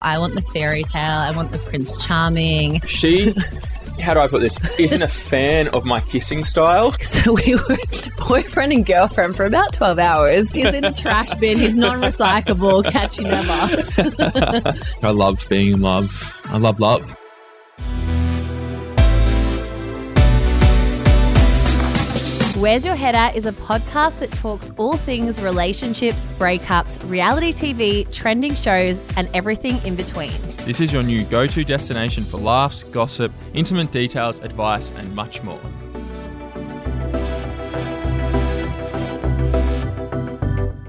I want the fairy tale. I want the Prince Charming. She, how do I put this, isn't a fan of my kissing style. So we were boyfriend and girlfriend for about 12 hours. He's in a trash bin. He's non recyclable. Catch you never. I love being in love. I love love. Where's Your Head At is a podcast that talks all things relationships, breakups, reality TV, trending shows, and everything in between. This is your new go to destination for laughs, gossip, intimate details, advice, and much more.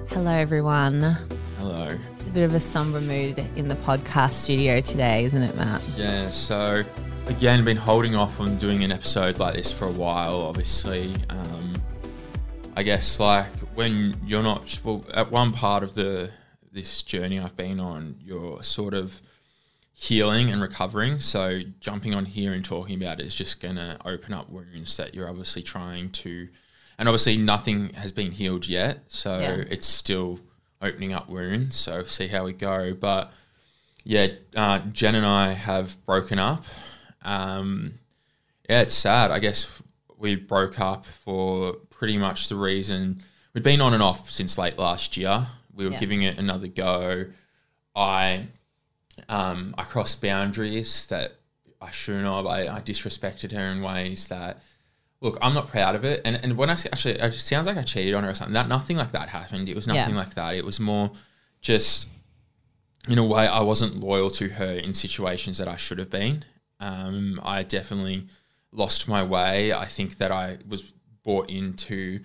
Hello, everyone. Hello. It's a bit of a somber mood in the podcast studio today, isn't it, Matt? Yeah, so again, been holding off on doing an episode like this for a while, obviously. Um, I guess like when you're not well at one part of the this journey I've been on, you're sort of healing and recovering. So jumping on here and talking about it is just gonna open up wounds that you're obviously trying to and obviously nothing has been healed yet. So Yeah. it's still opening up wounds. So see how we go. But yeah, uh, Jen and I have broken up. Um, yeah, it's sad. I guess we broke up for pretty much the reason we'd been on and off since late last year. We were Yeah. giving it another go. I um, I crossed boundaries that I shouldn't have. I, I disrespected her in ways that look, I'm not proud of it. And and when I actually, it sounds like I cheated on her or something. That nothing like that happened. It was nothing Yeah. like that. It was more just in a way I wasn't loyal to her in situations that I should have been. Um, I definitely lost my way. I think that I was brought into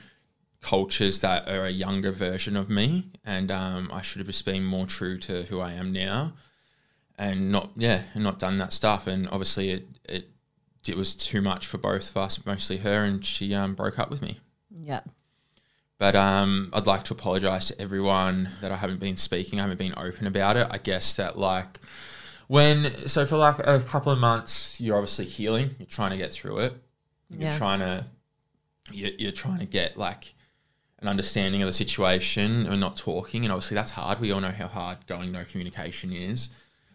cultures that are a younger version of me, and um, I should have just been more true to who I am now, and not yeah, and not done that stuff. And obviously, it it it was too much for both of us, mostly her, and she um, broke up with me. Yeah. But um, I'd like to apologise to everyone that I haven't been speaking, I haven't been open about it. I guess that like when so for like a couple of months, you're obviously healing. You're trying to get through it. You're Yeah. trying to you're, you're trying to get like an understanding of the situation and not talking. And obviously that's hard. We all know how hard going no communication is.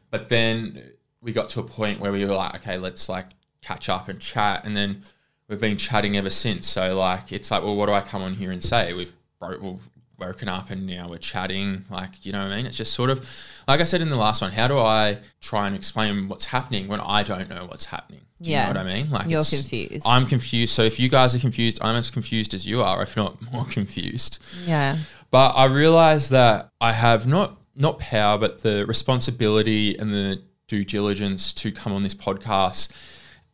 But then we got to a point where we were like, okay, let's like catch up and chat. And then we've been chatting ever since. So like, it's like, well, what do I come on here and say? We've broke, we've woken up and now we're chatting. Like, you know what I mean? It's just sort of, like I said in the last one, how do I try and explain what's happening when I don't know what's happening? Do Yeah. you know what I mean? Like You're confused. I'm confused. So if you guys are confused, I'm as confused as you are, if not more confused. Yeah. But I realize that I have not not power, but the responsibility and the due diligence to come on this podcast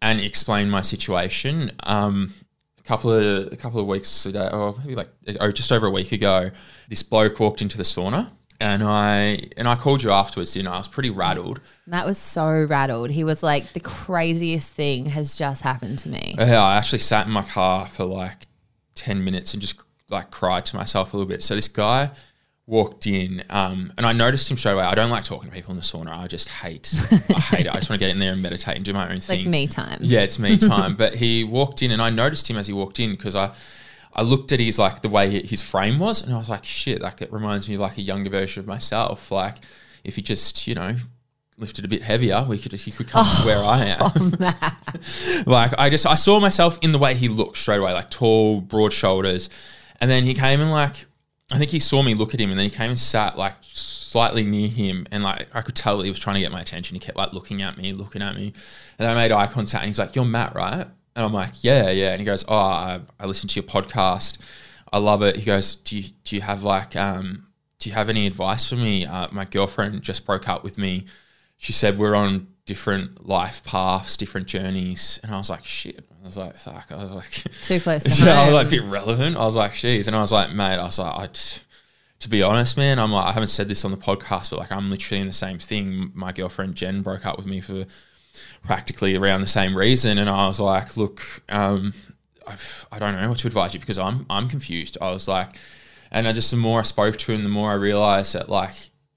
and explain my situation. Um, a couple of a couple of weeks ago, or maybe like oh, just over a week ago, this bloke walked into the sauna. And I and I called you afterwards, You know, I? Was pretty rattled. Matt was so rattled. He was like, the craziest thing has just happened to me. Yeah, I actually sat in my car for like 10 minutes and just like cried to myself a little bit. So this guy walked in um, and I noticed him straight away. I don't like talking to people in the sauna. I just hate, I hate it. I just want to get in there and meditate and do my own It's thing. like me time. Yeah, it's me time. but he walked in and I noticed him as he walked in because I, I looked at his like the way his frame was and I was like, shit, like it reminds me of like a younger version of myself. Like if he just, you know, lifted a bit heavier, we could he could come to where I oh, oh, am. like I just I saw myself in the way he looked straight away, like tall, broad shoulders. And then he came and like I think he saw me look at him and then he came and sat like slightly near him and like I could tell that he was trying to get my attention. He kept like looking at me, looking at me. And I made eye contact and he's like, You're Matt, right? And I'm like, Yeah, yeah. And he goes, Oh, I, I listened to your podcast. I love it. He goes, Do you do you have like um do you have any advice for me? Uh, my girlfriend just broke up with me. She said we're on different life paths, different journeys. And I was like, shit. I was like, fuck. I was like, Too close to yeah, I was like bit relevant. I was like, jeez. And I was like, mate, I was like, I, t- to be honest, man, I'm like, I haven't said this on the podcast, but like, I'm literally in the same thing. My girlfriend Jen broke up with me for practically around the same reason. And I was like, look, um, I've, I don't know what to advise you because I'm, I'm confused. I was like, and I just, the more I spoke to him, the more I realized that like,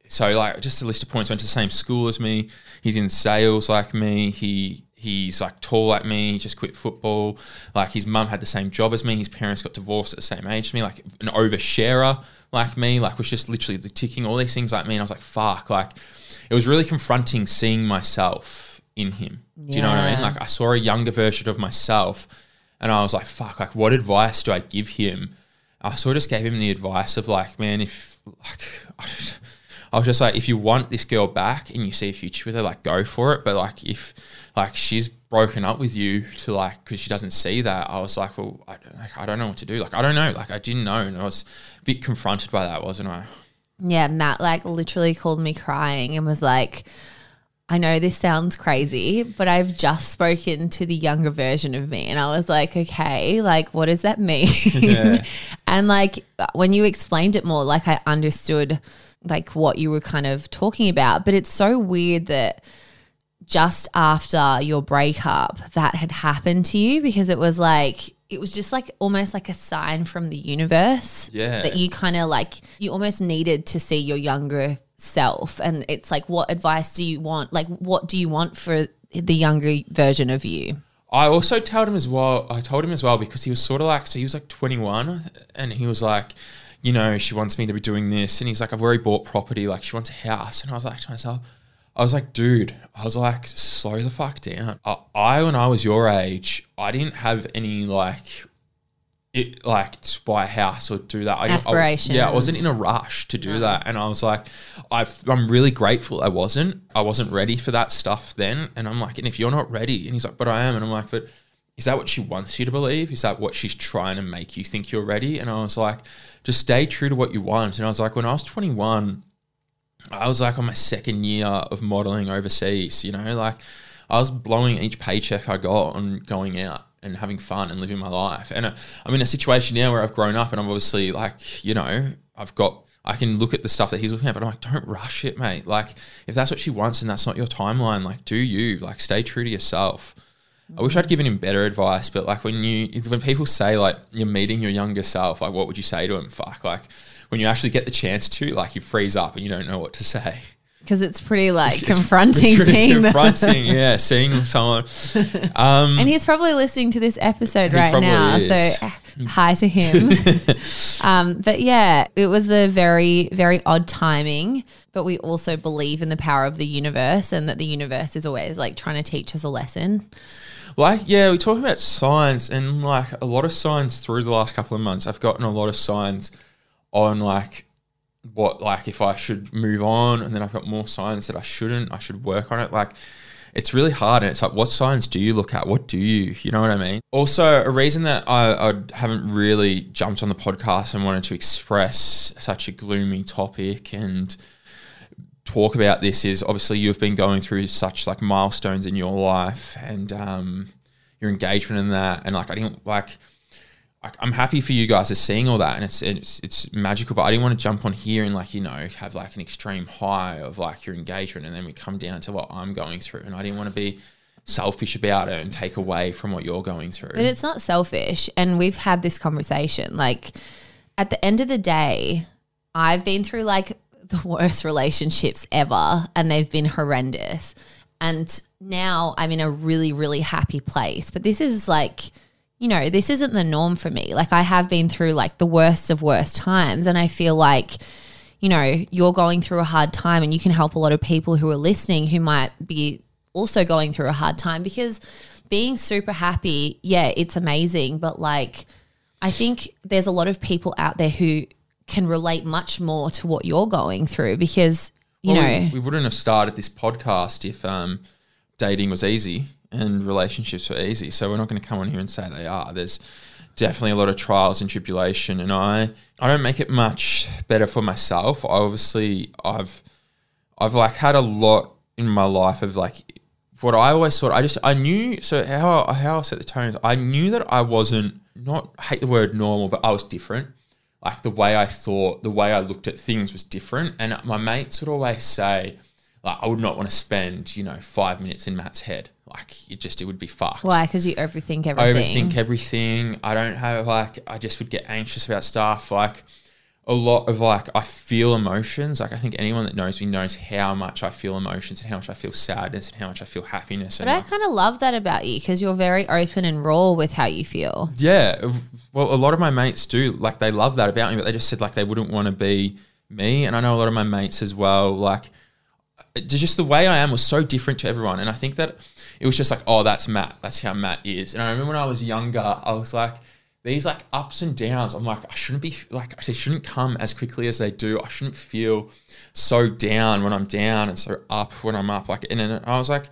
so like just a list of points, went to the same school as me. He's in sales like me. He he's like tall like me. He just quit football. Like his mum had the same job as me. His parents got divorced at the same age as me. Like an oversharer like me. Like was just literally the ticking all these things like me. And I was like, fuck. Like it was really confronting seeing myself in him. Do you know what I mean? Like I saw a younger version of myself, and I was like, fuck. Like what advice do I give him? I sort of just gave him the advice of like, man, if like. I don't- I was just like, if you want this girl back and you see a future with her, like go for it. But like, if like she's broken up with you to like because she doesn't see that, I was like, well, I, don't- like, I don't know what to do. Like, I don't know. Like, I didn't know, and I was a bit confronted by that, wasn't I? Yeah, Matt like literally called me crying and was like, I know this sounds crazy, but I've just spoken to the younger version of me. And I was like, okay, like, what does that mean? Yeah. and like, when you explained it more, like, I understood like what you were kind of talking about. But it's so weird that just after your breakup that had happened to you because it was like, it was just like almost like a sign from the universe Yeah. that you kind of like you almost needed to see your younger self and it's like what advice do you want like what do you want for the younger version of you I also told him as well. I told him as well because he was sort of like, so he was like 21, and he was like, you know, she wants me to be doing this, and he's like, I've already bought property, like she wants a house, and I was like to myself, I was like, dude, I was like, slow the fuck down. I, I when I was your age, I didn't have any like. It like to buy a house or do that. I didn't, I yeah, I wasn't in a rush to do that, and I was like, I've, I'm really grateful I wasn't. I wasn't ready for that stuff then, and I'm like, and if you're not ready, and he's like, but I am, and I'm like, but is that what she wants you to believe? Is that what she's trying to make you think you're ready? And I was like, just stay true to what you want. And I was like, when I was 21, I was like on my second year of modeling overseas, you know, like I was blowing each paycheck I got on going out and having fun and living my life. And uh, I'm in a situation now where I've grown up and I'm obviously like, you know, I've got, I can look at the stuff that he's looking at, but I'm like, don't rush it, mate. Like, if that's what she wants and that's not your timeline, like, do you, like, stay true to yourself. I wish I'd given him better advice, but like when you when people say like you're meeting your younger self, like what would you say to him? Fuck, like when you actually get the chance to, like you freeze up and you don't know what to say. Because it's pretty like confronting it's really seeing confronting, yeah, seeing someone. Um, and he's probably listening to this episode right now is. so uh, hi to him um, but yeah it was a very very odd timing but we also believe in the power of the universe and that the universe is always like trying to teach us a lesson like yeah, we talk about signs and like a lot of signs through the last couple of months. I've gotten a lot of signs on like what like if I should move on, and then I've got more signs that I shouldn't. I should work on it. Like it's really hard, and it's like what signs do you look at? What do you? You know what I mean? Also, a reason that I, I haven't really jumped on the podcast and wanted to express such a gloomy topic and talk about this is obviously you've been going through such like milestones in your life and um, your engagement in that and like I didn't like like, I'm happy for you guys are seeing all that and it's, it's it's magical but I didn't want to jump on here and like you know have like an extreme high of like your engagement and then we come down to what I'm going through and I didn't want to be selfish about it and take away from what you're going through But it's not selfish. And we've had this conversation. Like, at the end of the day, I've been through like the worst relationships ever, and they've been horrendous. And now I'm in a really, really happy place. But this is like, you know, this isn't the norm for me. Like, I have been through like the worst of worst times, and I feel like, you know, you're going through a hard time, and you can help a lot of people who are listening who might be also going through a hard time because being super happy, yeah, it's amazing. But like, I think there's a lot of people out there who can relate much more to what you're going through because, you Well, know, we, we wouldn't have started this podcast if um, dating was easy and relationships were easy. So we're not going to come on here and say they are. There's definitely a lot of trials and tribulation, and I I don't make it much better for myself. I obviously I've I've like had a lot in my life of like what I always thought. I just I knew so how how I set the tone is I knew that I wasn't not hate the word normal, but I was different. Like the way I thought, the way I looked at things was different. And my mates would always say, like, I would not want to spend, you know, five minutes in Matt's head. Like, it just, it would be fucked. why? Because you overthink I everything. overthink everything. I don't have like I just would get anxious about stuff. Like a lot of like I feel emotions. Like I think anyone that knows me knows how much I feel emotions and how much I feel sadness and how much I feel happiness. But and I kind of love that about you because you're very open and raw with how you feel. Yeah. Well, a lot of my mates do. Like, they love that about me, but they just said, like, they wouldn't want to be me. And I know a lot of my mates as well. Like, just the way I am was so different to everyone. And I think that it was just like, oh, that's Matt. That's how Matt is. And I remember when I was younger, I was like, these like ups and downs. I'm like, I shouldn't be like, they shouldn't come as quickly as they do. I shouldn't feel so down when I'm down and so up when I'm up. Like, and then I was like,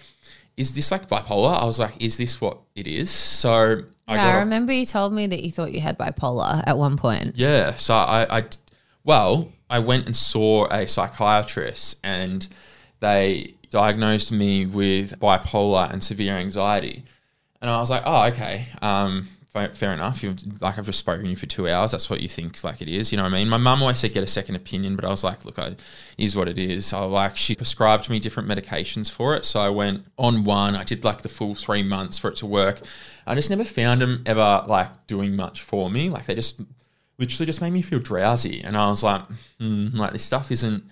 is this like bipolar? I was like, is this what it is? So I Yeah, got I remember you told me that you thought you had bipolar at one point. yeah. So I, I, well, I went and saw a psychiatrist and they diagnosed me with bipolar and severe anxiety. And I was like, oh, okay. Um, fair enough. You've, like, I've just spoken to you for two hours. That's what you think like it is. You know what I mean? My mum always said get a second opinion, but I was like, look, I, is what it is. I like, she prescribed me different medications for it. So I went on one. I did like the full three months for it to work. I just never found them ever like doing much for me. Like, they just literally just made me feel drowsy. And I was like, hmm, like this stuff isn't,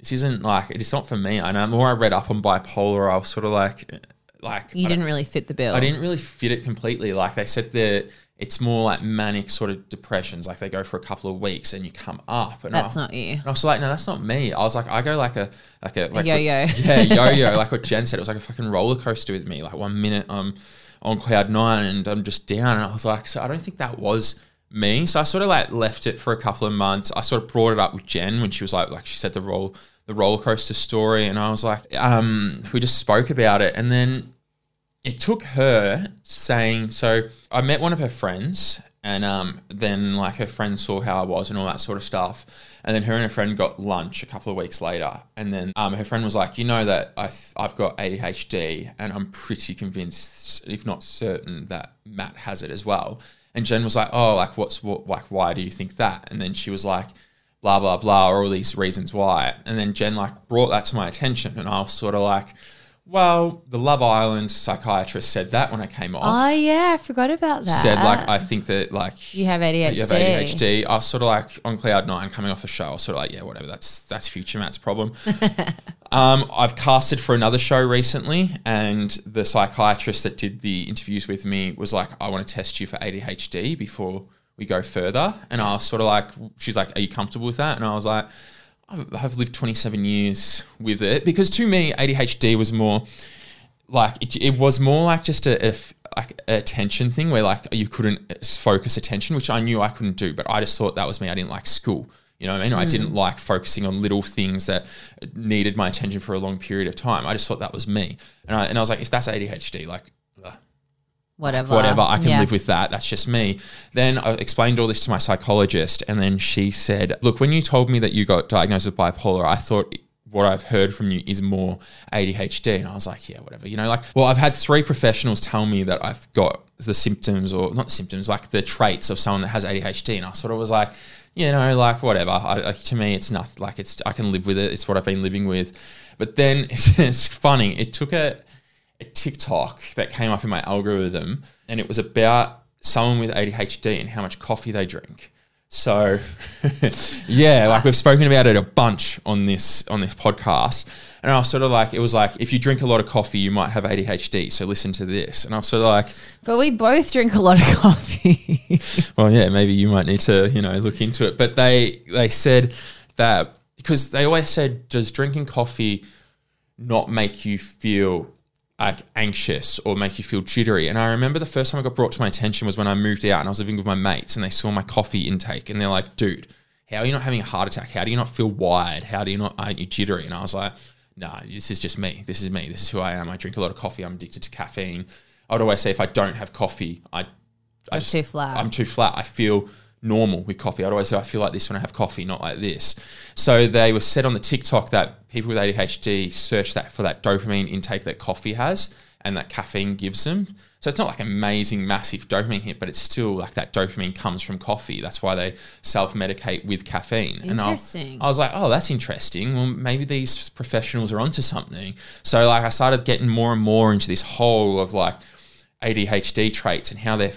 this isn't like, it's not for me. And the more I read up on bipolar, I was sort of like, uh, like, You didn't really fit the bill. I didn't really fit it completely. Like they said that it's more like manic sort of depressions. Like they go for a couple of weeks and you come up. And That's I, not you. And I was like, no, that's not me. I was like, I go like a like a like yo-yo. what- yeah, yo-yo. like what Jen said, it was like a fucking roller coaster with me. Like one minute I'm on cloud nine and I'm just down, and I was like, so I don't think that was me. So I sort of like left it for a couple of months. I sort of brought it up with Jen when she was like, like she said the roll the roller coaster story, and I was like, um, we just spoke about it, and then it took her saying so i met one of her friends and um, then like her friend saw how i was and all that sort of stuff and then her and her friend got lunch a couple of weeks later and then um, her friend was like you know that I th- i've got adhd and i'm pretty convinced if not certain that matt has it as well and jen was like oh like what's what like why do you think that and then she was like blah blah blah or all these reasons why and then jen like brought that to my attention and i was sort of like well, the Love Island psychiatrist said that when I came off. Oh yeah, I forgot about that. said like I think that like you have ADHD. you have ADHD. I was sort of like on cloud nine coming off the show. I was sort of like, yeah, whatever. That's that's future Matt's problem. um, I've casted for another show recently, and the psychiatrist that did the interviews with me was like, I want to test you for ADHD before we go further. And I was sort of like, she's like, are you comfortable with that? And I was like. I've- I've lived 27 years with it because to me ADHD was more like it, it was more like just a, a like attention thing where like you couldn't focus attention, which I knew I couldn't do, but I just thought that was me. I didn't like school. You know what I mean? I mm. didn't like focusing on little things that needed my attention for a long period of time. I just thought that was me. And I, and I was like, if that's ADHD, like, ugh, Whatever. whatever, I can Yeah. live with that. That's just me. Then I explained all this to my psychologist, and then she said, Look, when you told me that you got diagnosed with bipolar, I thought what I've heard from you is more ADHD. And I was like, Yeah, whatever. You know, like, well, I've had three professionals tell me that I've got the symptoms, or not symptoms, like the traits of someone that has ADHD. And I sort of was like, you know, like whatever. I, to me, it's nothing. Like it's, I can live with it. It's what I've been living with. But then it's funny. It took a, a TikTok that came up in my algorithm, and it was about someone with ADHD and how much coffee they drink. So, yeah, like we've spoken about it a bunch on this on this podcast, and I was sort of like, it was like if you drink a lot of coffee, you might have ADHD. So listen to this, and I was sort of like, But we both drink a lot of coffee. well, yeah, maybe you might need to, you know, look into it. But they they said that because they always said, does drinking coffee not make you feel like anxious or make you feel jittery? And I remember the first time I got brought to my attention was when I moved out and I was living with my mates and they saw my coffee intake and they're like, dude, how are you not having a heart attack? How do you not feel wired? How do you not aren't you jittery? And I was like, nah, this is just me. This is me. This is who I am. I drink a lot of coffee. I'm addicted to caffeine. I would always say if I don't have coffee, I I You're too flat. I'm too flat. I feel normal with coffee. I'd always say I feel like this when I have coffee, not like this. So they were said on the TikTok that people with ADHD search that for that dopamine intake that coffee has and that caffeine gives them. So it's not like amazing, massive dopamine hit, but it's still like that dopamine comes from coffee. That's why they self-medicate with caffeine. And I, Interesting. I was like, oh, that's interesting. Well, maybe these professionals are onto something. So like I started getting more and more into this whole of like ADHD traits and how they're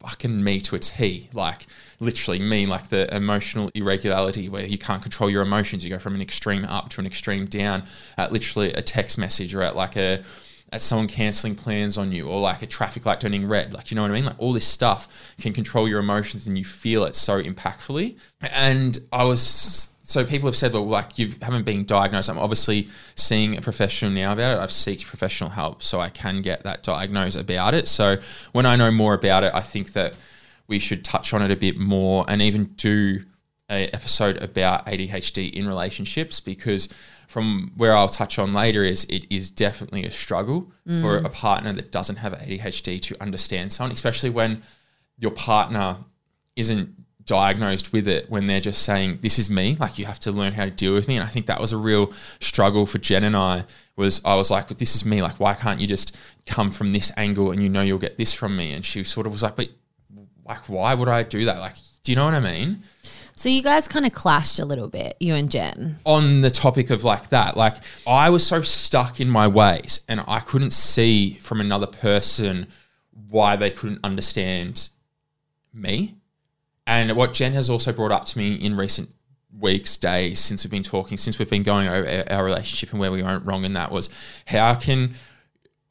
fucking me to a T. Like literally mean like the emotional irregularity where you can't control your emotions. You go from an extreme up to an extreme down at literally a text message or at like a at someone canceling plans on you or like a traffic light turning red. Like, you know what I mean? Like all this stuff can control your emotions and you feel it so impactfully. And I was so people have said, well, like you haven't been diagnosed. I'm obviously seeing a professional now about it. I've sought professional help so I can get that diagnosed about it. So when I know more about it, I think that we should touch on it a bit more and even do a episode about ADHD in relationships because from where I'll touch on later is it is definitely a struggle for mm. a partner that doesn't have ADHD to understand someone, especially when your partner isn't diagnosed with it when they're just saying this is me like you have to learn how to deal with me. And i think that was a real struggle for jen and i was i was like but this is me like why can't you just come from this angle and you know you'll get this from me? And she sort of was like but like why would i do that like do you know what i mean So you guys kind of clashed a little bit, you and Jen. on the topic of like that, like I was so stuck in my ways and I couldn't see from another person why they couldn't understand me. And what Jen has also brought up to me in recent weeks, days, since we've been talking, since we've been going over our- relationship and where we went wrong in that was how can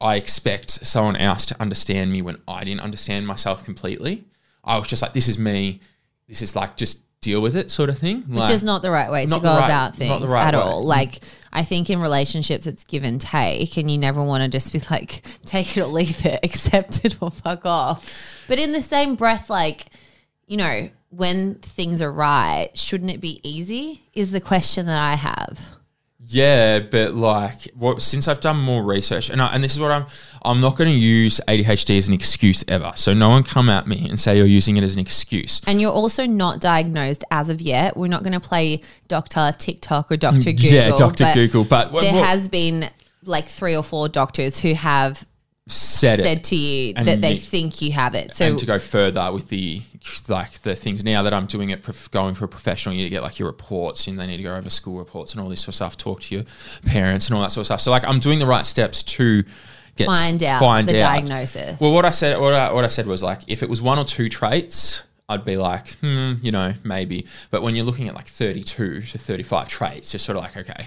I expect someone else to understand me when I didn't understand myself completely? I was just like, this is me. This is like, just deal with it sort of thing. Which is not the right way to go right- about things right at way. all. Like, I think in relationships, it's give and take, and you never want to just be like, take it or leave it, accept it or fuck off. But in the same breath, like, you know, when things are right, shouldn't it be easy? Is the question that I have. Yeah, but like, what since I've done more research, and I, and this is what I'm, I'm not going to use ADHD as an excuse ever. So no one come at me and say you're using it as an excuse. And you're also not diagnosed as of yet. We're not going to play Doctor TikTok or Doctor mm, Google. yeah, Doctor Google, but There what has been like three or four doctors who have said, said to you that they think you have it. So and to go further with the like the things now that I'm doing it, prof- going for a professional, you get like your reports, and they need to go over school reports and all this sort of stuff. Talk to your parents and all that sort of stuff. So like, I'm doing the right steps to get find out find the out. diagnosis. Well, what I said, what I, what I said was like, if it was one or two traits, I'd be like, hmm, you know, maybe. But when you're looking at like 32 to 35 traits, you're sort of like, okay,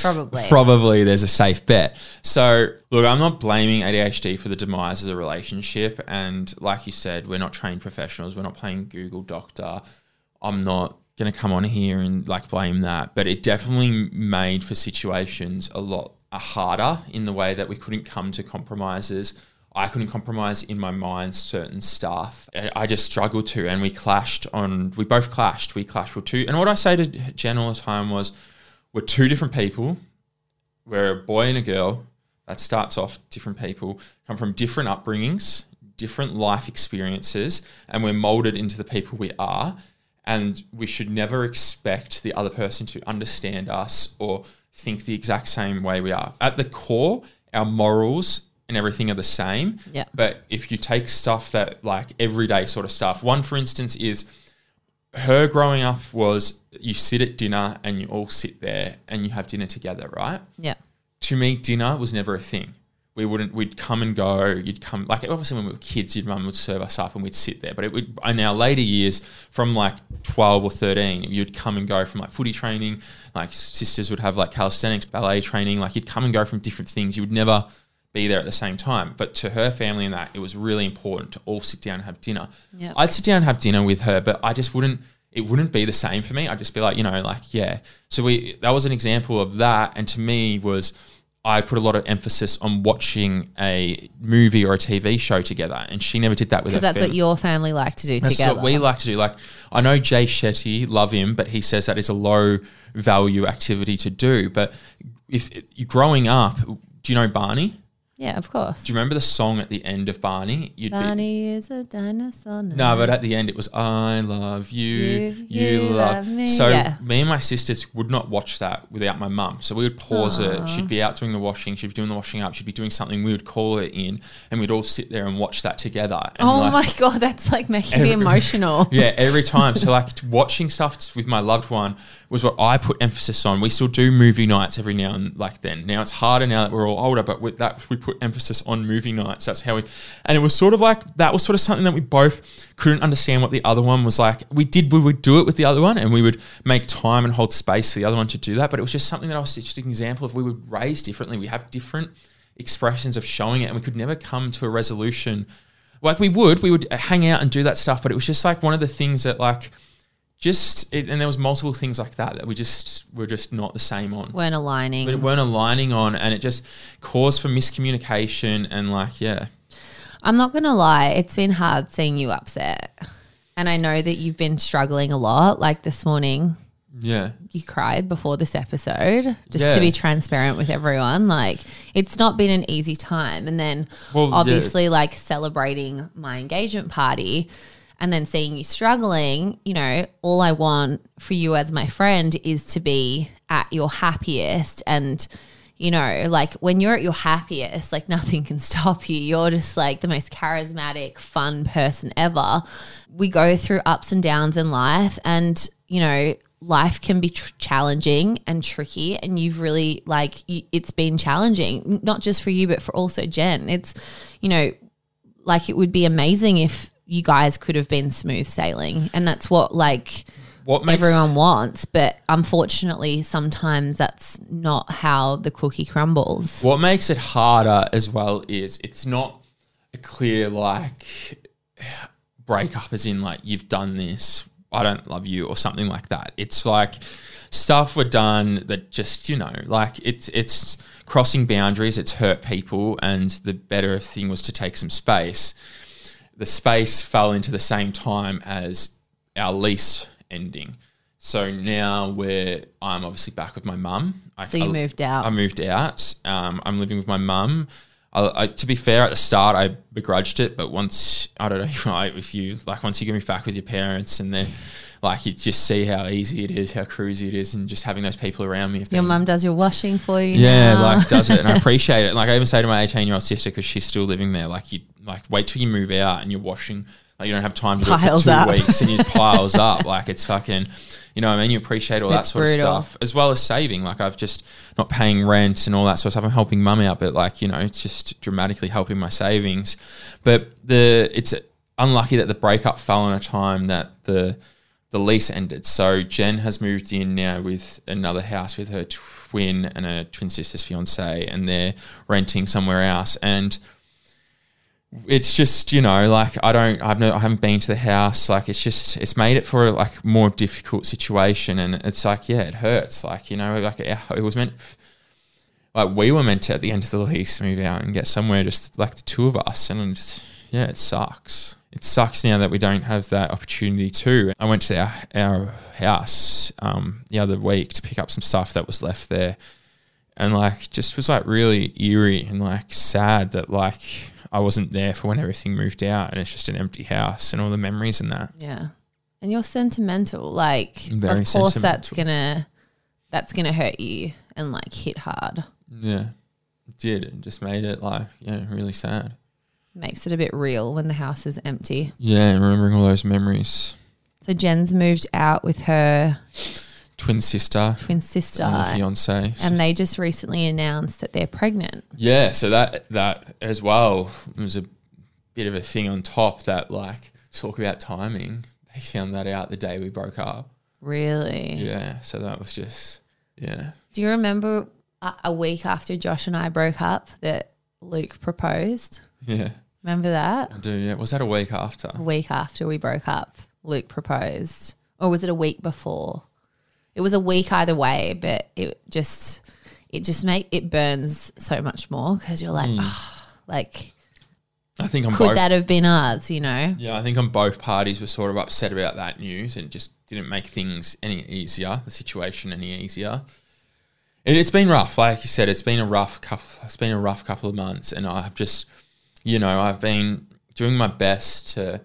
Probably. probably there's a safe bet. So, look, I'm not blaming ADHD for the demise of the relationship. And like you said, we're not trained professionals. We're not playing Google Doctor. I'm not going to come on here and like blame that. But it definitely made for situations a lot harder in the way that we couldn't come to compromises. I couldn't compromise in my mind certain stuff. I just struggled to, and we clashed on. We both clashed. We clashed with two. And what I say to Jen all the time was, we're two different people. We're a boy and a girl. That starts off different people, come from different upbringings, different life experiences, and we're molded into the people we are. And we should never expect the other person to understand us or think the exact same way we are. At the core, our morals and everything are the same. Yeah. But if you take stuff that, like everyday sort of stuff, one, for instance, is her growing up was you sit at dinner and you all sit there and you have dinner together, right? yeah. To me, dinner was never a thing. We wouldn't. We'd come and go. You'd come like obviously when we were kids, your mum would serve us up and we'd sit there. But it would in our later years, from like twelve or thirteen, you'd come and go from like footy training. Like sisters would have like calisthenics, ballet training. Like you'd come and go from different things. You would never be there at the same time. But to her family and that, it was really important to all sit down and have dinner. Yep. I'd sit down and have dinner with her, but I just wouldn't. It wouldn't be the same for me. I'd just be like, you know, like yeah. So we that was an example of that, and to me was I put a lot of emphasis on watching a movie or a TV show together, and she never did that with. Because that's what your family like to do That's together. what we like to do. Like I know Jay Shetty, love him, but he says that is a low value activity to do. But if you're growing up, do you know Barney? Yeah, of course. Do you remember the song at the end of Barney? You'd be Barney is a dinosaur. no, but at the end it was I love you, You- you, you love. love me. So Yeah. me and my sisters would not watch that without my mum. So we would pause it. She'd be out doing the washing. She'd be doing the washing up. She'd be doing something. We would call her in, and we'd all sit there and watch that together. Oh like- my god, that's like making me emotional. yeah, every time. So like watching stuff with my loved one was what I put emphasis on. We still do movie nights every now and like then. Now it's harder now that we're all older, but with that we put emphasis on movie nights. That's how we, and it was sort of like that was sort of something that we both couldn't understand what the other one was like. We did, we would do it with the other one, and we would make time and hold space for the other one to do that. But it was just something that I was just an example of we would raise differently. We have different expressions of showing it, and we could never come to a resolution. Like we would, we would hang out and do that stuff, but it was just like one of the things that like just it, and there was multiple things like that that we just were just not the same on Weren't aligning. but it weren't aligning on and it just caused for miscommunication and like yeah I'm not gonna lie, it's been hard seeing you upset. And I know that you've been struggling a lot. Like this morning, yeah you cried before this episode, just Yeah. to be transparent with everyone. Like it's not been an easy time. And then Well, yeah. obviously like celebrating my engagement party and then seeing you struggling, you know, all I want for you as my friend is to be at your happiest and you know, like when you're at your happiest, like nothing can stop you. You're just like the most charismatic, fun person ever. We go through ups and downs in life, and you know, life can be tr- challenging and tricky. And you've really like you, it's been challenging, not just for you, but for also Jen. It's you know, like it would be amazing if you guys could have been smooth sailing, and that's what like what makes everyone wants. But unfortunately, sometimes that's not how the cookie crumbles. what makes it harder as well is it's not a clear like breakup as in like you've done this i don't love you or something like that it's like stuff were done that just you know like it's it's crossing boundaries it's hurt people and the better thing was to take some space the space fell into the same time as our lease ending so now we're i'm obviously back with my mum I- So you I- moved out. I moved out. Um, I'm living with my mum. I, I, to be fair, at the start, I begrudged it, but once I don't know if you like once you move back with your parents, and then like you just see how easy it is, how cruisy it is, and just having those people around me. Your mum does your washing for you. yeah, now. like does it, and I appreciate it. Like I even say to my 18 year old sister because she's still living there, like you like wait till you move out and you're washing. Like you don't have time to do it for two up. weeks, and it piles up. Like it's fucking, you know. what I mean, you appreciate all that sort brutal. of stuff as well as saving. Like I've just not paying rent and all that sort of stuff. I'm helping mum out, but like you know, it's just dramatically helping my savings. But the it's unlucky that the breakup fell on a time that the the lease ended. So Jen has moved in now with another house with her twin and her twin sister's fiance, and they're renting somewhere else. And it's just you know like I don't I've no I haven't been to the house. Like it's just it's made it for a like more difficult situation, and it's like yeah it hurts. Like you know like it was meant. Like we were meant to at the end of the lease move out and get somewhere just like the two of us, and yeah, it sucks. It sucks now that we don't have that opportunity too. I went to our, our house um, the other week to pick up some stuff that was left there, and like just was like really eerie and like sad that like I wasn't there for when everything moved out, and it's just an empty house and all the memories and that. Yeah. And you're sentimental. Like Very of course that's gonna that's gonna hurt you and like hit hard. Yeah, it did. It just made it like yeah, really sad. Makes it a bit real when the house is empty. Yeah, and remembering all those memories. So Jen's moved out with her Twin sister, twin sister and fiance, and they just recently announced that they're pregnant. Yeah, so that that as well was a bit of a thing on top that like talk about timing. They found that out the day we broke up. Really? Yeah, so that was just yeah. Do you remember a, a week after Josh and I broke up that Luke proposed? Yeah. Remember that? I do, yeah. Was that a week after? A week after we broke up, Luke proposed. Or was it a week before? It was a week either way, but it just it just make it burns so much more because you're like, "Ah," like I think on could both that have been us? You know? Yeah, I think on both parties were sort of upset about that news and just didn't make things any easier, the situation any easier. It, it's been rough, like you said. It's been a rough couple. It's been a rough couple of months, and I've just, you know, I've been doing my best to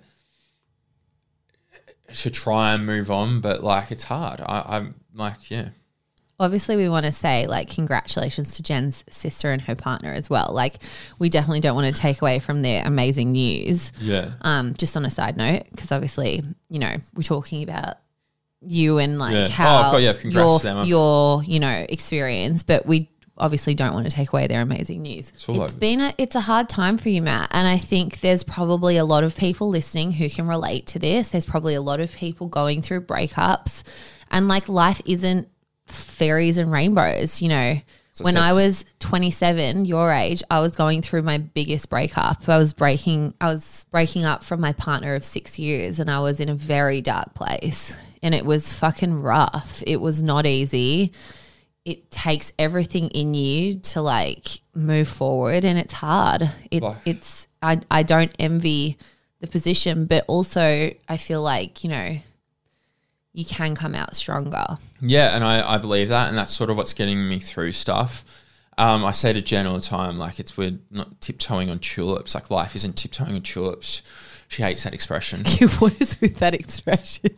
to try and move on, but like it's hard. I, I'm like, yeah, Obviously, we want to say like congratulations to Jen's sister and her partner as well. Like, we definitely don't want to take away from their amazing news. yeah, Um, just on a side note, because obviously, you know, we're talking about you and like Yeah. Oh, how okay, yeah, your. Your you know experience, but we obviously don't want to take away their amazing news. it's over. been a it's a hard time for you, Matt, and I think there's probably a lot of people listening who can relate to this. There's probably a lot of people going through breakups, and like life isn't fairies and rainbows, you know. When I was 27, your age, I was going through my biggest breakup. I was breaking I was breaking up from my partner of 6 years and I was in a very dark place and it was fucking rough. It was not easy. It takes everything in you to like move forward and it's hard. It's Like- it's I I don't envy the position, but also I feel like, you know, you can come out stronger. Yeah, and I, I believe that, and that's sort of what's getting me through stuff. Um, I say to Jen all the time, like it's we're not tiptoeing on tulips. Like life isn't tiptoeing on tulips. She hates that expression. what is with that expression?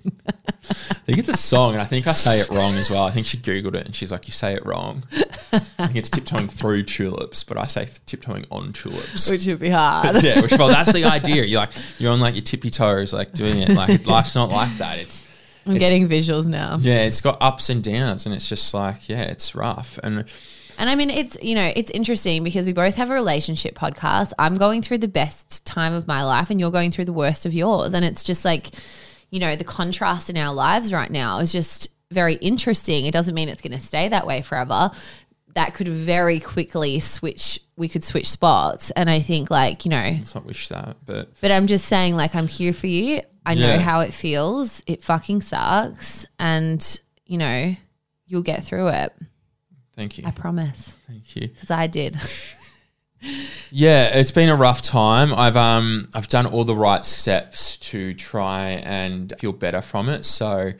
I think it's a song, and I think I say it wrong as well. I think she googled it, and she's like, "You say it wrong." I think it's tiptoeing through tulips, but I say tiptoeing on tulips. Which would be hard. yeah, which well, that's the idea. You're like you're on like your tippy toes, like doing it. Like life's not like that. It's I'm getting visuals now. yeah, it's got ups and downs, and it's just like yeah, it's rough. And And I mean, it's, you know, it's interesting because we both have a relationship podcast. I'm going through the best time of my life and you're going through the worst of yours. And it's just like, you know, the contrast in our lives right now is just very interesting. It doesn't mean it's going to stay that way forever. That could very quickly switch, we could switch spots. And I think, like, you know, let's not wish that, but but I'm just saying, like, I'm here for you. I know how it feels. It fucking sucks. And, you know, you'll get through it. thank you, I promise. thank you. Because I did. Yeah, it's been a rough time. I've um I've done all the right steps to try and feel better from it. So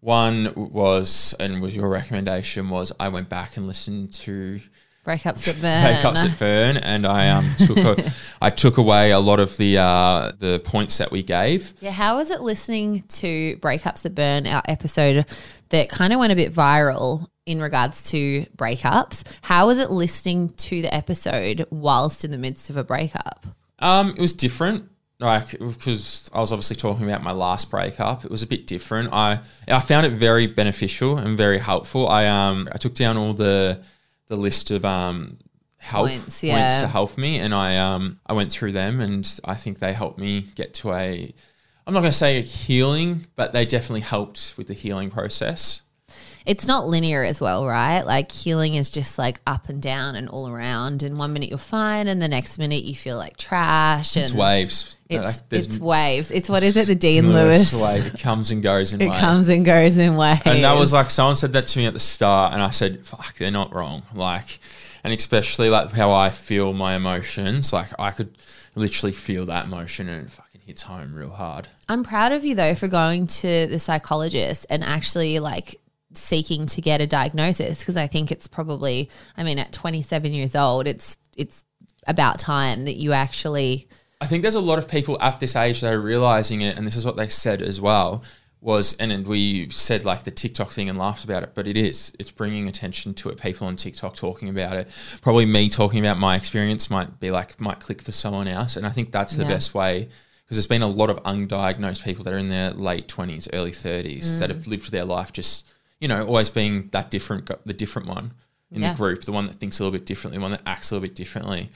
one was and was your recommendation was I went back and listened to Breakups at burn. Breakups at Burn and I um took a, I took away a lot of the uh the points that we gave. Yeah, how was it listening to Breakups that Burn, our episode that kind of went a bit viral in regards to breakups? How was it listening to the episode whilst in the midst of a breakup? Um, it was different. Like because I was obviously talking about my last breakup, it was a bit different. I I found it very beneficial and very helpful. I um I took down all the the list of um help Points, yeah. to help me, and I um I went through them, and I think they helped me get to a. I'm not going to say a healing, but they definitely helped with the healing process. It's not linear as well, right? Like healing is just like up and down and all around. And one minute you're fine, and the next minute you feel like trash. And It's waves. It's, it's waves. It's what is it? The Dean Lewis. wave. It comes and goes in It waves. comes and goes in waves. And that was like someone said that to me at the start, and I said, "Fuck, they're not wrong." Like, and especially like how I feel my emotions. Like I could literally feel that emotion, and hits home real hard. I'm proud of you though for going to the psychologist and actually like seeking to get a diagnosis because I think it's probably I mean at 27 years old it's it's about time that you actually I think there's a lot of people at this age that are realizing it, and this is what they said as well. Was and, and we said like the TikTok thing and laughed about it, but it is it's bringing attention to it. People on TikTok talking about it. Probably me talking about my experience might be like might click for someone else, and I think that's the Yeah. best way because there's been a lot of undiagnosed people that are in their late twenties, early thirties that mm. have lived their life just you know always being that different, the different one in Yeah. the group, the one that thinks a little bit differently, the one that acts a little bit differently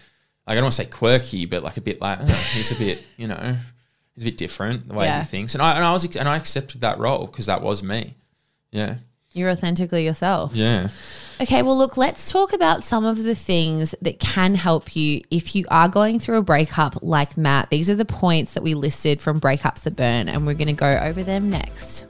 like I don't want to say quirky, but like a bit like oh, he's a bit, you know, he's a bit different the way Yeah. he thinks, and I and I was and I accepted that role because that was me. Yeah, you're authentically yourself. yeah. Okay, well, look, let's talk about some of the things that can help you if you are going through a breakup like Matt. These are the points that we listed from Breakups That Burn, and we're going to go over them next.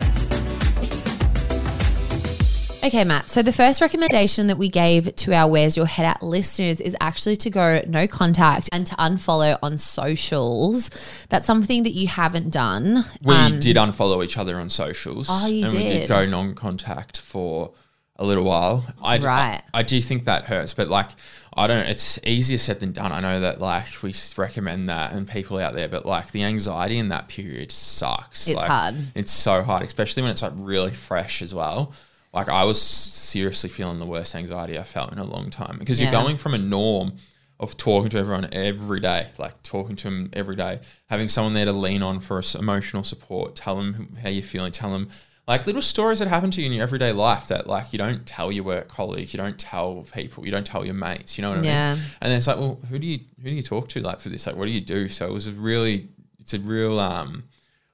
Okay, Matt. So the first recommendation that we gave to our Where's Your Head At listeners is actually to go no contact and to unfollow on socials. That's something that you haven't done. We Um, did unfollow each other on socials. Oh, you and we did? did go non-contact for a little while. I, Right. I, I do think that hurts, but like I don't. It's easier said than done. I know that like we recommend that and people out there, but like the anxiety in that period sucks. It's Like, hard. It's so hard, especially when it's like really fresh as well. Like I was seriously feeling the worst anxiety I felt in a long time because Yeah. you're going from a norm of talking to everyone every day, like talking to them every day, having someone there to lean on for emotional support, tell them how you're feeling, tell them like little stories that happen to you in your everyday life that like you don't tell your work colleagues, you don't tell people, you don't tell your mates. You know what I Yeah. mean? And then it's like, well, who do you who do you talk to like for this? Like, what do you do? So it was a really, it's a real um,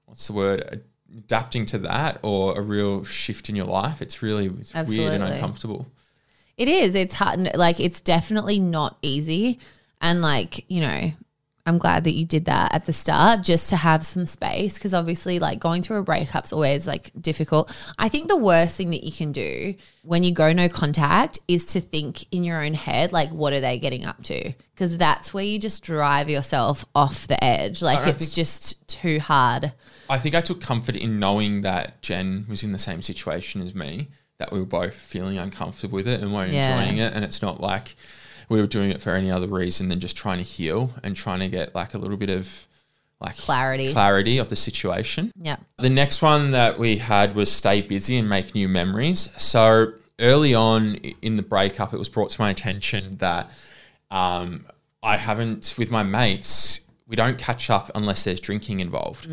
what's the word? Adapting to that or a real shift in your life. It's really it's weird and uncomfortable. It is. It's hard. Like, it's definitely not easy. And, like, you know, I'm glad that you did that at the start just to have some space because obviously, like, going through a breakup's always like difficult. I think the worst thing that you can do when you go no contact is to think in your own head, like, what are they getting up to? Because that's where you just drive yourself off the edge. Like, I it's just too hard. I think I took comfort in knowing that Jen was in the same situation as me, that we were both feeling uncomfortable with it and weren't Yeah. enjoying it. And it's not like we were doing it for any other reason than just trying to heal and trying to get like a little bit of like Clarity. clarity of the situation. Yeah. The next one that we had was stay busy and make new memories. So early on in the breakup, it was brought to my attention that um, I haven't, with my mates, we don't catch up unless there's drinking involved.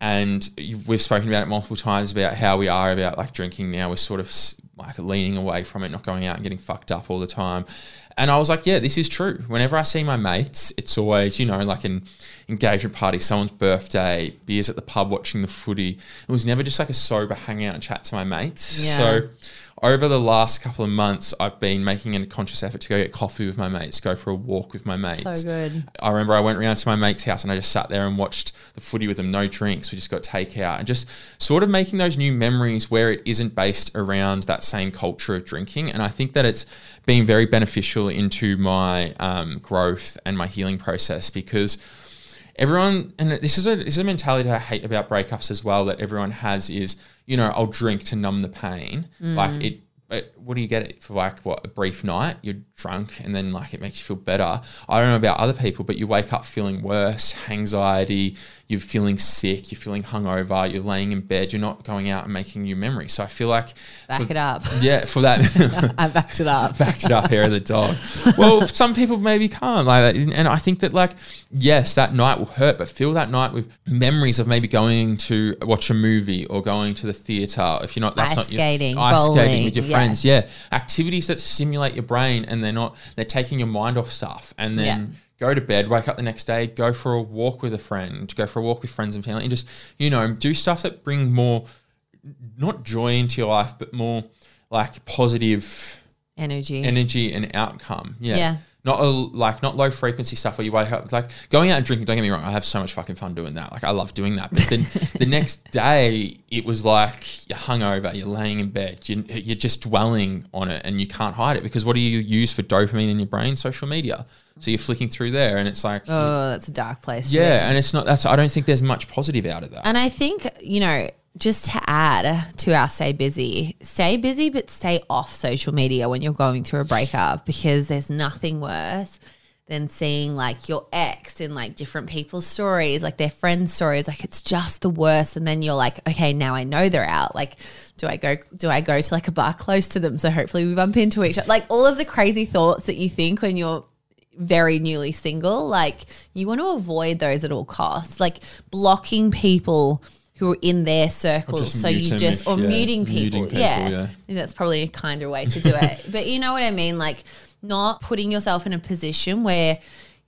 And we've spoken about it multiple times about how we are about like drinking now. We're sort of like leaning away from it, not going out and getting fucked up all the time. And I was like, yeah, this is true. Whenever I see my mates, it's always, you know, like an engagement party, someone's birthday, beers at the pub watching the footy. It was never just like a sober hangout and chat to my mates. Yeah. So over the last couple of months, I've been making a conscious effort to go get coffee with my mates, go for a walk with my mates. So good. I remember I went around to my mate's house and I just sat there and watched the footy with them, no drinks. We just got takeout and just sort of making those new memories where it isn't based around that same culture of drinking. And I think that it's been very beneficial into my um, growth and my healing process because everyone and this is a this is a mentality I hate about breakups as well that everyone has is you know I'll drink to numb the pain. Like mm. it but what do you get it for like what a brief night? You're drunk and then like it makes you feel better. I don't know about other people but you wake up feeling worse anxiety you're feeling sick you're feeling hungover you're laying in bed you're not going out and making new memories so I feel like Back for- it up. yeah for that I backed it up. backed it up, hair of the dog. Well, some people maybe can't like that, and I think that like yes, that night will hurt, but fill that night with memories of maybe going to watch a movie or going to the theater. If you're not, that's Ice not skating, your, ice skating with your yeah. friends. Yeah, activities that stimulate your brain, and they're not they're taking your mind off stuff, and then. Yeah. Go to bed, wake up the next day, go for a walk with a friend, go for a walk with friends and family, and just, you know, do stuff that bring more, not joy into your life, but more like positive Energy. energy and outcome. Yeah. Yeah. Not a, like not low frequency stuff where you wake up like going out and drinking. Don't get me wrong, I have so much fucking fun doing that. Like I love doing that. But then the next day, it was like you're hungover, you're laying in bed, you, you're just dwelling on it, and you can't hide it because what do you use for dopamine in your brain? Social media. So you're flicking through there, and it's like oh, that's a dark place. to yeah, and it's not. That's I don't think there's much positive out of that. And I think, you know, just to add to our stay busy, stay busy, but stay off social media when you're going through a breakup because there's nothing worse than seeing like your ex in like different people's stories, like their friends' stories. Like it's just the worst. And then you're like, okay, now I know they're out. Like, do I go do I go to like a bar close to them? So hopefully we bump into each other. Like all of the crazy thoughts that you think when you're very newly single, like you want to avoid those at all costs. Like blocking people who are in their circles. So you just, if- or yeah, muting people. muting people, yeah. yeah. That's probably a kinder way to do it. but you know what I mean? Like not putting yourself in a position where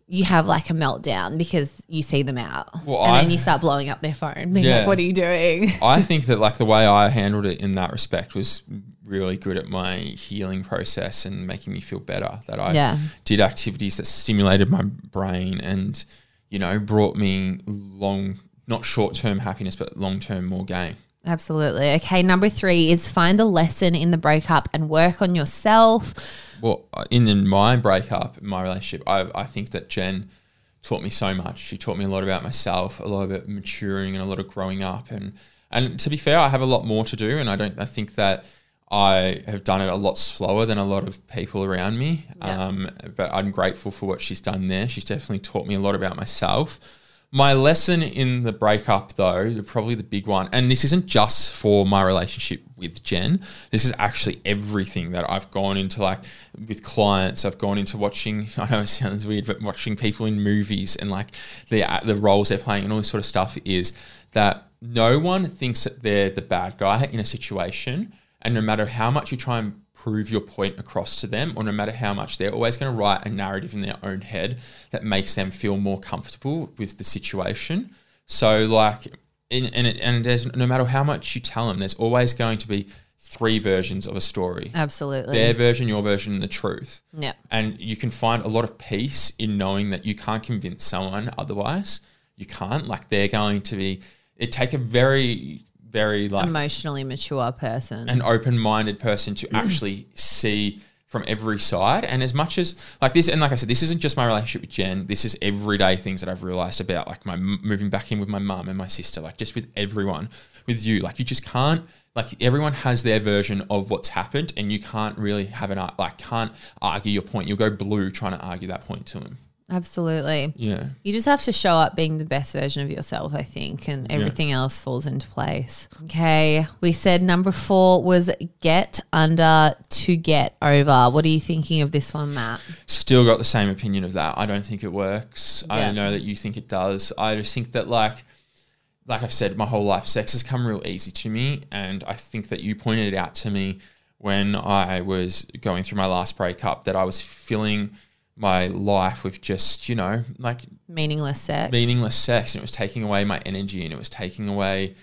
you have like a meltdown because you see them out. Well, and I- then you start blowing up their phone. Being Yeah. like, what are you doing? I think that like the way I handled it in that respect was really good at my healing process and making me feel better. That I Yeah. did activities that stimulated my brain and you know brought me long, not short term happiness, but long term more gain. Absolutely. Okay. Number three is find the lesson in the breakup and work on yourself. Well, in, in my breakup, my relationship, I, I think that Jen taught me so much. She taught me a lot about myself, a lot about maturing, and a lot of growing up. And and to be fair, I have a lot more to do, and I don't. I think that I have done it a lot slower than a lot of people around me. Yeah. Um, but I'm grateful for what she's done there. She's definitely taught me a lot about myself. My lesson in the breakup, though, probably the big one, and this isn't just for my relationship with Jen. This is actually everything that I've gone into, like with clients. I've gone into watching. I know it sounds weird, but watching people in movies and like the uh, the roles they're playing and all this sort of stuff is that no one thinks that they're the bad guy in a situation. And no matter how much you try and prove your point across to them, or no matter how much they're always going to write a narrative in their own head that makes them feel more comfortable with the situation. So, like, in, and, it, and there's no matter how much you tell them, there's always going to be three versions of a story Absolutely. their version, your version, and the truth. yeah. And you can find a lot of peace in knowing that you can't convince someone otherwise. You can't. Like they're going to be. It take a very, very like Emotionally mature person. an open-minded person to actually see from every side. And as much as like this, and like I said, this isn't just my relationship with Jen. This is everyday things that I've realized about like my moving back in with my mum and my sister. Like just with everyone, with you. Like you just can't. Like everyone has their version of what's happened, and you can't really have an like can't argue your point. You'll go blue trying to argue that point to them. Absolutely. Yeah. You just have to show up being the best version of yourself, I think, and everything else falls into place. Okay. We said number four was get under to get over. What are you thinking of this one, Matt? Still got the same opinion of that. I don't think it works. Yeah. I know that you think it does. I just think that like like I've said, my whole life, sex has come real easy to me. And I think that you pointed it out to me when I was going through my last breakup that I was filling my life with just, you know, like Meaningless sex. meaningless sex. And it was taking away my energy and it was taking away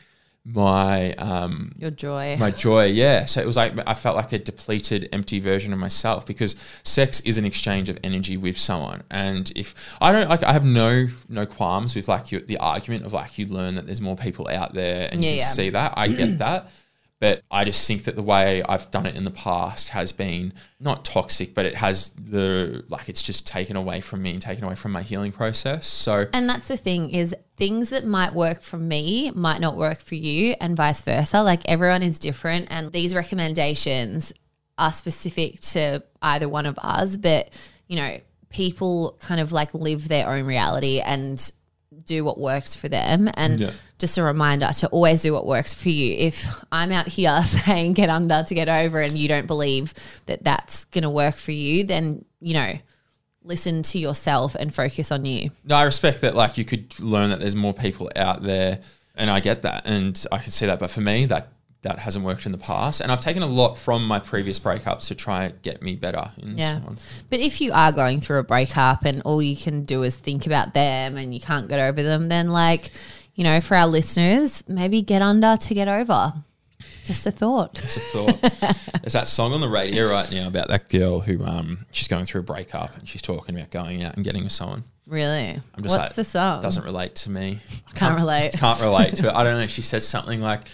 my um Your joy. my joy yeah so it was like i felt like a depleted empty version of myself because sex is an exchange of energy with someone and if i don't like i have no no qualms with like your, the argument of like you learn that there's more people out there and Yeah, you yeah. see that i get that but i just think that the way i've done it in the past has been not toxic but it has the like it's just taken away from me and taken away from my healing process so And that's the thing is things that might work for me might not work for you and vice versa. Like everyone is different and these recommendations are specific to either one of us, but you know, people kind of like live their own reality and do what works for them. And Yeah. just a reminder to always do what works for you. If I'm out here saying get under to get over and you don't believe that that's going to work for you, then, you know, listen to yourself and focus on you. No, I respect that. Like you could learn that there's more people out there, and I get that, and I can see that. But for me, that that hasn't worked in the past, and I've taken a lot from my previous breakups to try and get me better in Yeah. this one. But if you are going through a breakup and all you can do is think about them and you can't get over them, then like, you know, for our listeners, maybe get under to get over. Just a thought. It's a thought. There's that song on the radio right now about that girl who um she's going through a breakup and she's talking about going out and getting with someone. Really? I'm just What's like, the song? Doesn't relate to me. I Can't relate. Can't relate to it. I don't know. She says something like.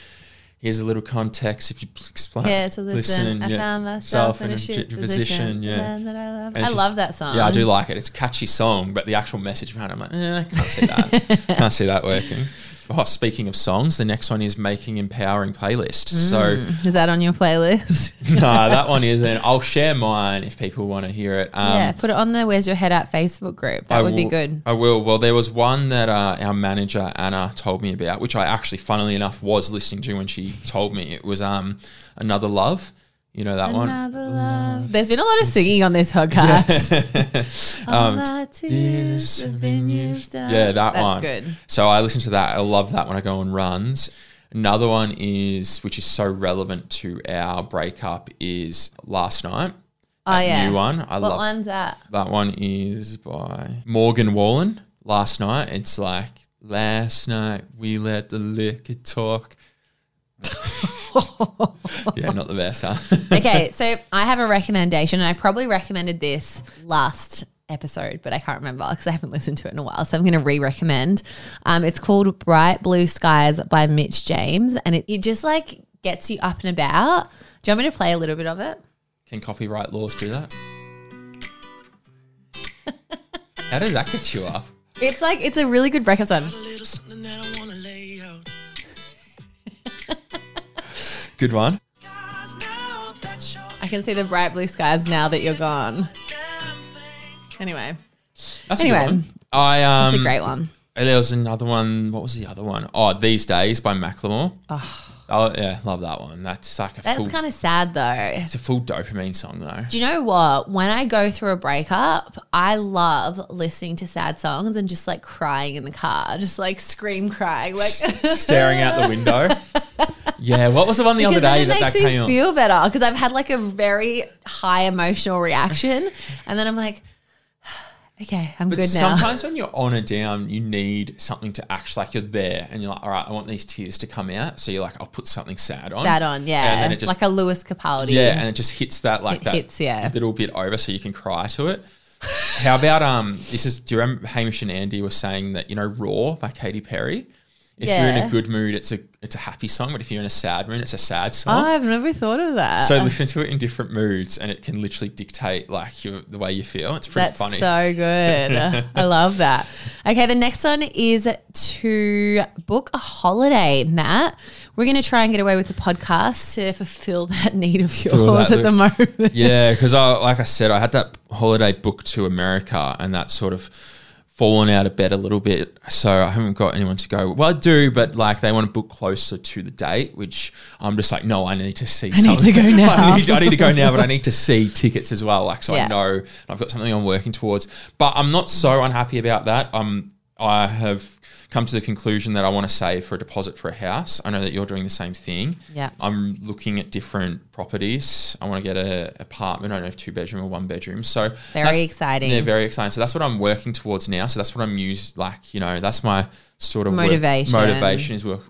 Here's a little context. If you explain, Yeah, to listen. I yeah, found myself in a shit position. Yeah, that I love. I love that song. Yeah, I do like it. It's a catchy song, but the actual message behind it, I'm like, eh, I can't see that. can't see that working. Oh, speaking of songs, the next one is making empowering playlist. So, Is that on your playlist? nah, that one isn't. I'll share mine if people want to hear it. Um, yeah, put it on the Where's Your Head At Facebook group. That I would be good. I will. Well, there was one that uh, our manager Anna told me about, which I actually, funnily enough, was listening to when she told me. It was um, another love. You know that one. Love. There's been a lot of singing on this podcast. All my tears have been used up. Um, Yeah, that That's one. good. So I listen to that. I love that when I go on runs. Another one is, which is so relevant to our breakup, is last night. Oh That yeah. new one. I What love one's that? that one. Is by Morgan Wallen. Last night. It's like last night we let the liquor talk. yeah, not the best, huh? okay, so I have a recommendation, and I probably recommended this last episode, but I can't remember because I haven't listened to it in a while. So I'm going to re-recommend. Um, it's called Bright Blue Skies by Mitch James, and it, it just like gets you up and about. Do you want me to play a little bit of it? Can copyright laws do that? How does that get you off? It's like it's a really good breakup song. Good one. Guys, now that you're I can see the bright blue skies now that you're gone. Anyway, That's a Anyway. good one. I um, it's a great one. There was another one. What was the other one? Oh, These Days by Macklemore. Oh Oh, yeah, love that one. That's like a That's kind of sad though. it's a full dopamine song though. Do you know what? When I go through a breakup, I love listening to sad songs and just like crying in the car, just like scream crying, like Staring out the window. yeah, what was the one the because other day it that makes that me on? feel better because I've had like a very high emotional reaction, and then I'm like, okay, I'm But good now. sometimes when you're on a down, you need something to act like you're there and you're like, all right, I want these tears to come out. So you're like, I'll put something sad on. Sad on, yeah, And then it just like a Lewis Capaldi. Yeah, and it just hits that like It that hits, yeah. little bit over so you can cry to it. How about um this is do you remember Hamish and Andy were saying that, you know, Roar by Katy Perry? If you're in a good mood, it's a it's a happy song, but if you're in a sad mood, it's a sad Oh, song. I've never thought of that. so listen to it in different moods and it can literally dictate like your, the way you feel. It's pretty That's funny. so good. I love that. Okay, the next one is to book a holiday, Matt. We're going to try and get away with the podcast to fulfill that need of yours at the moment. yeah, because I like I said, I had that holiday booked to America, and that sort of fallen out of bed a little bit. So I haven't got anyone to go. Well, I do, but like they want to book closer to the date, which I'm just like, no, I need to see. I need to go now. I need, I need to go now, but I need to see tickets as well. Like so, Yeah. I know I've got something I'm working towards. But I'm not so unhappy about that. Um, I have come to the conclusion that I want to save for a deposit for a house. I know that you're doing the same thing. Yeah. I'm looking at different properties. I want to get a apartment. I don't know if two bedroom or one bedroom. So Very that- exciting. Yeah, very exciting. So that's what I'm working towards now. So that's what I'm used like, you know, that's my sort of work- Motivation. motivation is work,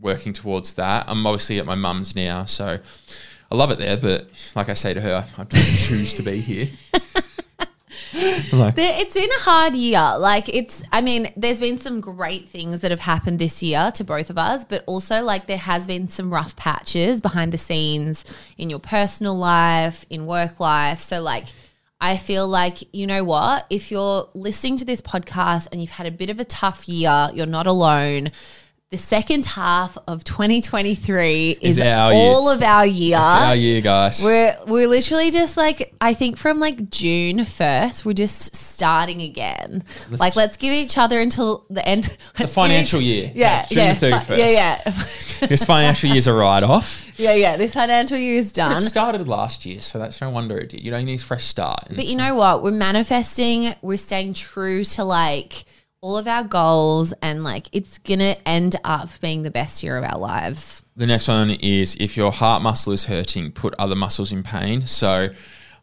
working towards that. I'm obviously at my mum's now, so I love it there, but like I say to her, I don't choose to be here. like, It's been a hard year. Like it's, I mean, there's been some great things that have happened this year to both of us, but also like there has been some rough patches behind the scenes in your personal life, in work life. So like, I feel like you know what? If you're listening to this podcast and you've had a bit of a tough year, you're not alone. The second half of 2023 is, Is our year. all of our year. it's our year, guys. We're we're literally just like I think from like June first, we're just starting again. like let's give each other until the end. the financial year. Yeah, June yeah, the 31st. yeah, yeah, This financial year's a write off. yeah, yeah. This financial year is done. It started last year, so that's no wonder it did. You know, you need a fresh start. But you know what? We're manifesting. We're staying true to like all of our goals, and like it's gonna end up being the best year of our lives. The next one is if your heart muscle is hurting, put other muscles in pain. So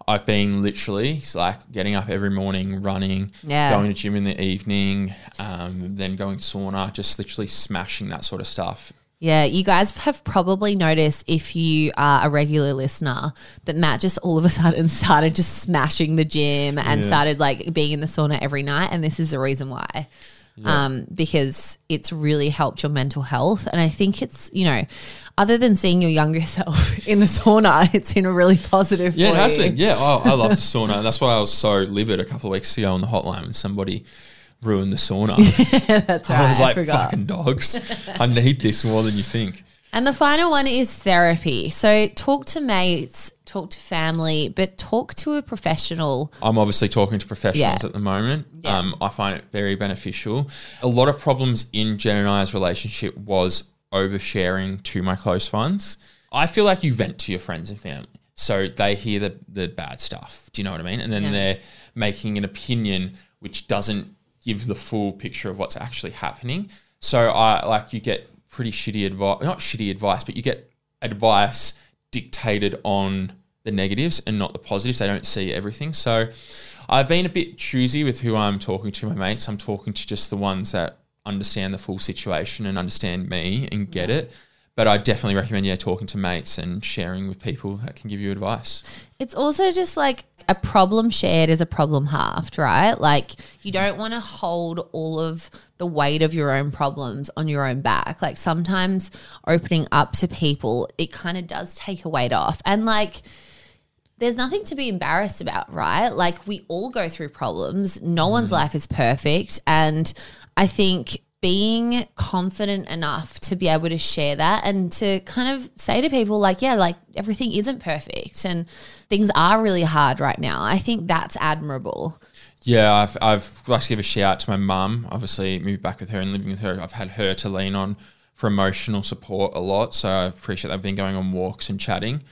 I've been literally like getting up every morning, running, Yeah. going to gym in the evening, um, then going to sauna, just literally smashing that sort of stuff. Yeah, you guys have probably noticed if you are a regular listener that Matt just all of a sudden started just smashing the gym and Yeah. started like being in the sauna every night. And this is the reason why. Um, because it's really helped your mental health. And I think it's, you know, other than seeing your younger self in the sauna, it's been a really positive Yeah, it has you. been. Yeah, oh, I love the sauna. That's why I was so livid a couple of weeks ago on the hotline when somebody ruined the sauna. That's right. I was like, forgot. fucking dogs. I need this more than you think. And the final one is therapy. So talk to mates, talk to family, but talk to a professional. I'm obviously talking to professionals Yeah. at the moment. Yeah. Um, I find it very beneficial. A lot of problems in Jen and I's relationship was oversharing to my close ones. I feel like you vent to your friends and family. So they hear the, the bad stuff. Do you know what I mean? And then Yeah. they're making an opinion which doesn't give the full picture of what's actually happening. So I like you get pretty shitty advice, not shitty advice, but you get advice dictated on the negatives and not the positives. They don't see everything. So I've been a bit choosy with who I'm talking to, my mates. I'm talking to just the ones that understand the full situation and understand me and get it. But I definitely recommend, yeah, talking to mates and sharing with people that can give you advice. It's also just like a problem shared is a problem halved, right? Like you don't want to hold all of the weight of your own problems on your own back. Like sometimes opening up to people, it kind of does take a weight off. And like there's nothing to be embarrassed about, right? Like we all go through problems. No one's mm. life is perfect. And I think being confident enough to be able to share that and to kind of say to people, like, yeah, like everything isn't perfect and things are really hard right now. I think that's admirable. Yeah, I've I've got to give a shout out to my mum. Obviously, moved back with her and living with her. I've had her to lean on for emotional support a lot. So I appreciate I've been going on walks and chatting.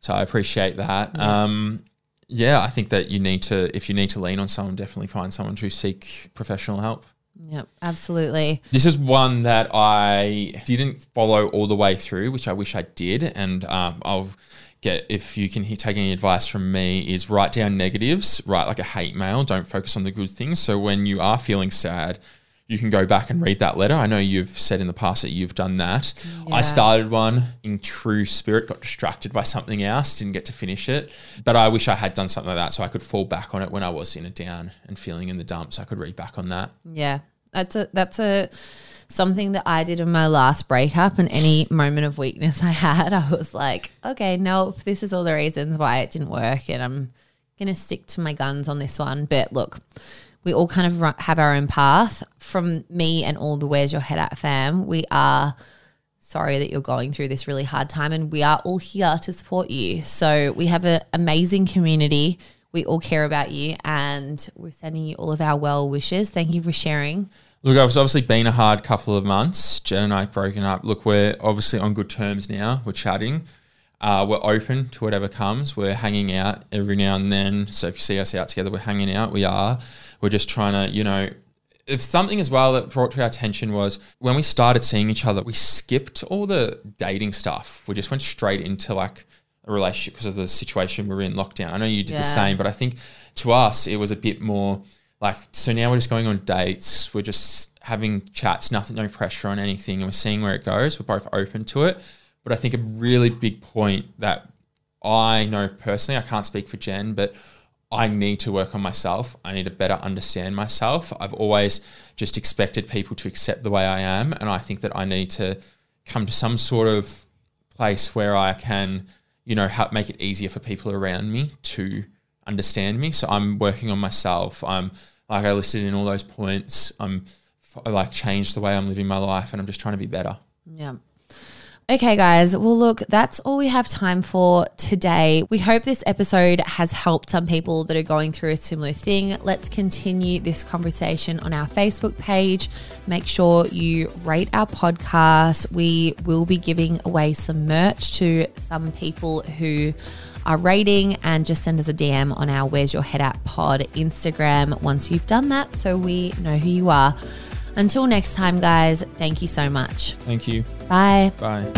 So I appreciate that. Um, yeah, I think that you need to, if you need to lean on someone, definitely find someone to seek professional help. Yep, absolutely. This is one that I didn't follow all the way through, which I wish I did. And um, I'll get, if you can take any advice from me, is write down negatives, write like a hate mail, don't focus on the good things. So when you are feeling sad, you can go back and read that letter. I know you've said in the past that you've done that. Yeah. I started one in true spirit, got distracted by something else, didn't get to finish it. But I wish I had done something like that so I could fall back on it when I was in a down and feeling in the dumps. I could read back on that. Yeah, that's a that's a something that I did in my last breakup. And any moment of weakness I had, I was like, okay, nope, this is all the reasons why it didn't work, and I'm gonna stick to my guns on this one. But look, we all kind of have our own path. From me and all the Where's Your Head At fam, we are sorry that you're going through this really hard time and we are all here to support you. So we have an amazing community. We all care about you and we're sending you all of our well wishes. Thank you for sharing. Look, it's obviously been a hard couple of months. Jen and I have broken up. Look, we're obviously on good terms now. We're chatting. Uh, we're open to whatever comes. We're hanging out every now and then. So if you see us out together, we're hanging out. We are. We're just trying to, you know, if something as well that brought to our attention was when we started seeing each other, we skipped all the dating stuff. We just went straight into like a relationship because of the situation we were in lockdown. I know you did Yeah. the same, but I think to us it was a bit more like so now we're just going on dates. We're just having chats, nothing, no pressure on anything, and we're seeing where it goes. We're both open to it. But I think a really big point that I know personally, I can't speak for Jen, but I need to work on myself. I need to better understand myself. I've always just expected people to accept the way I am. And I think that I need to come to some sort of place where I can, you know, help make it easier for people around me to understand me. So I'm working on myself. I'm like I listed in all those points. I'm like changed the way I'm living my life and I'm just trying to be better. Yeah. Okay, guys. Well, look, that's all we have time for today. We hope this episode has helped some people that are going through a similar thing. Let's continue this conversation on our Facebook page. Make sure you rate our podcast. We will be giving away some merch to some people who are rating and just send us a DM on our Where's Your Head At Pod Instagram once you've done that so we know who you are. Until next time, guys, thank you so much. Thank you. Bye. Bye.